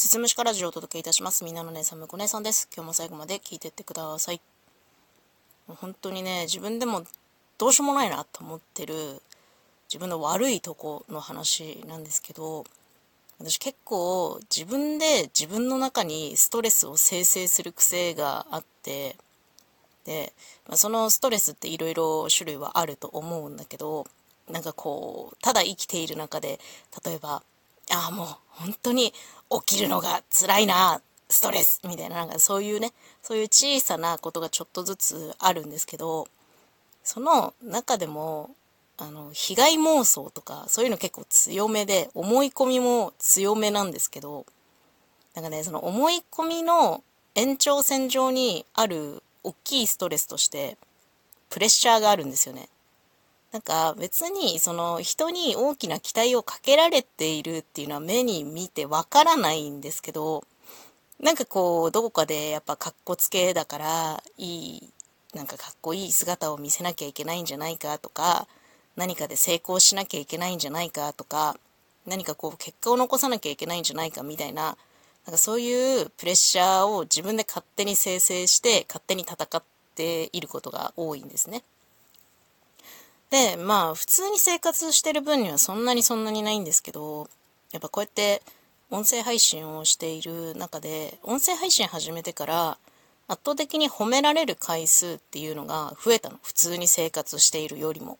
すつむしかラジオをお届けいたします。みんなの姉さん、むこ姉さんです。今日も最後まで聞いてってください。もう本当にね、自分でもどうしようもないなと思ってる自分の悪いとこの話なんですけど、私結構自分で自分の中にストレスを生成する癖があって、で、まあ、そのストレスっていろいろ種類はあると思うんだけど、なんかこう、ただ生きている中で、例えば、ああ、もう本当に起きるのが辛いな、ストレスみたいな、なんかそういうね、そういう小さなことがちょっとずつあるんですけど、その中でも、あの、被害妄想とか、そういうの結構強めで、思い込みも強めなんですけど、なんかね、その思い込みの延長線上にある大きいストレスとして、プレッシャーがあるんですよね。なんか別にその人に大きな期待をかけられているっていうのは目に見てわからないんですけど、なんかこう、どこかでやっぱかっこつけだから、いい、なんかかっこいい姿を見せなきゃいけないんじゃないかとか、何かで成功しなきゃいけないんじゃないかとか、何かこう結果を残さなきゃいけないんじゃないかみたいな、なんかそういうプレッシャーを自分で勝手に生成して勝手に戦っていることが多いんですね。で、まあ、普通に生活してる分にはそんなにそんなにないんですけど、やっぱこうやって音声配信をしている中で、音声配信始めてから圧倒的に褒められる回数っていうのが増えたの。普通に生活しているよりも。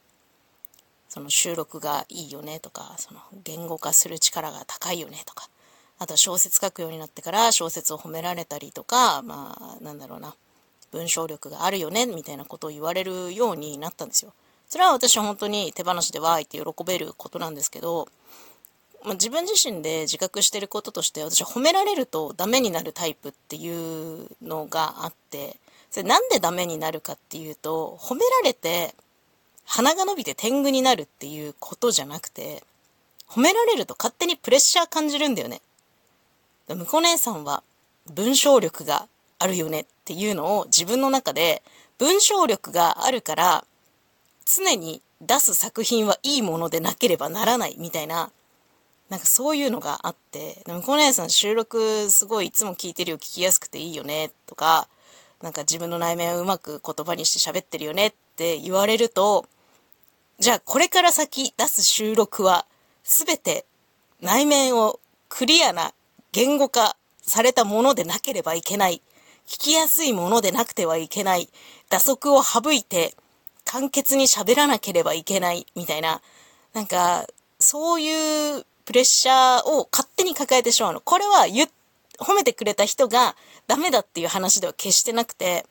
その収録がいいよねとか、その言語化する力が高いよねとか、あとは小説書くようになってから小説を褒められたりとか、まあ、なんだろうな、文章力があるよねみたいなことを言われるようになったんですよ。それは私は本当に手放しでわーいって喜べることなんですけど、まあ、自分自身で自覚してることとして私は褒められるとダメになるタイプっていうのがあってそれなんでダメになるかっていうと褒められて鼻が伸びて天狗になるっていうことじゃなくて褒められると勝手にプレッシャー感じるんだよね。向こう姉さんは文章力があるよねっていうのを自分の中で文章力があるから常に出す作品はいいものでなければならないみたいな、なんかそういうのがあって、でもこの姉さん収録すごいいつも聞いてるよ、聞きやすくていいよね、とか、なんか自分の内面をうまく言葉にして喋ってるよねって言われると、じゃあこれから先出す収録は全て内面をクリアな言語化されたものでなければいけない。聞きやすいものでなくてはいけない。打足を省いて簡潔に喋らなければいけないみたいな、なんか、そういうプレッシャーを勝手に抱えてしまうの。これは言、褒めてくれた人がダメだっていう話では決してなくて、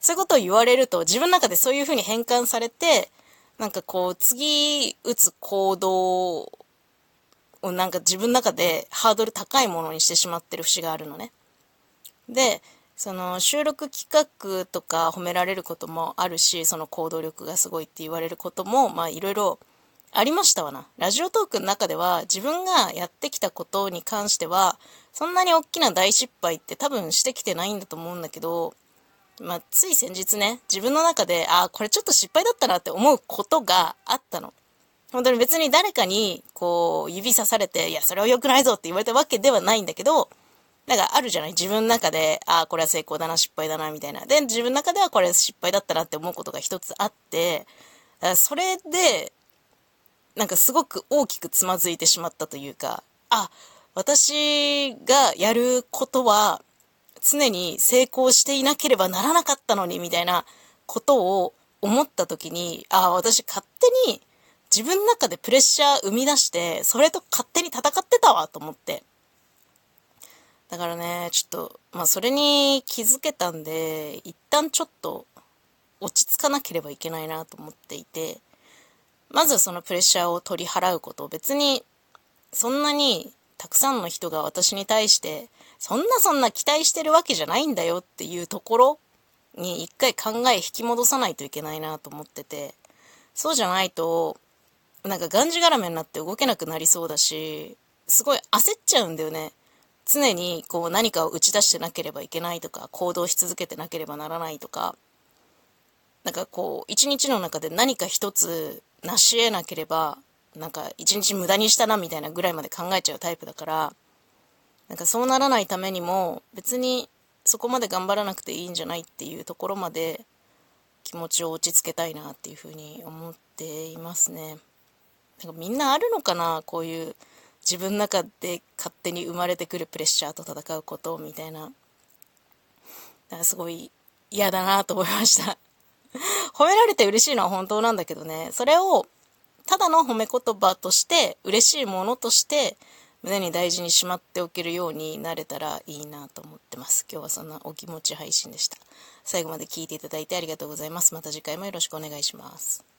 そういうことを言われると自分の中でそういうふうに変換されて、なんかこう、次打つ行動をなんか自分の中でハードル高いものにしてしまってる節があるのね。で、その収録企画とか褒められることもあるし、その行動力がすごいって言われることも、まあいろいろありましたわな。ラジオトークの中では自分がやってきたことに関しては、そんなに大きな大失敗って多分してきてないんだと思うんだけど、まあつい先日ね、自分の中で、ああ、これちょっと失敗だったなって思うことがあったの。本当に別に誰かにこう指さされて、いや、それは良くないぞって言われたわけではないんだけど、なんかあるじゃない？自分の中で、ああ、これは成功だな、失敗だな、みたいな。で、自分の中ではこれ失敗だったなって思うことが一つあって、それで、なんかすごく大きくつまずいてしまったというか、あ、私がやることは常に成功していなければならなかったのに、みたいなことを思った時に、あ、私勝手に自分の中でプレッシャー生み出して、それと勝手に戦ってたわ、と思って。だからね、ちょっと、まあそれに気づけたんで、一旦ちょっと落ち着かなければいけないなと思っていて、まずそのプレッシャーを取り払うこと別に、そんなにたくさんの人が私に対して、そんなそんな期待してるわけじゃないんだよっていうところに一回考え引き戻さないといけないなと思ってて、そうじゃないと、なんかがんじがらめになって動けなくなりそうだし、すごい焦っちゃうんだよね。常にこう何かを打ち出してなければいけないとか、行動し続けてなければならないとか、なんかこう、一日の中で何か一つ成し得なければ、なんか一日無駄にしたなみたいなぐらいまで考えちゃうタイプだから、なんかそうならないためにも別にそこまで頑張らなくていいんじゃないっていうところまで気持ちを落ち着けたいなっていうふうに思っていますね。なんかみんなあるのかなこういう自分の中で勝手に生まれてくるプレッシャーと戦うことみたいな。なんかすごい嫌だなと思いました褒められて嬉しいのは本当なんだけどね、それをただの褒め言葉として嬉しいものとして胸に大事にしまっておけるようになれたらいいなと思ってます。今日はそんなお気持ち配信でした。最後まで聞いていただいてありがとうございます。また次回もよろしくお願いします。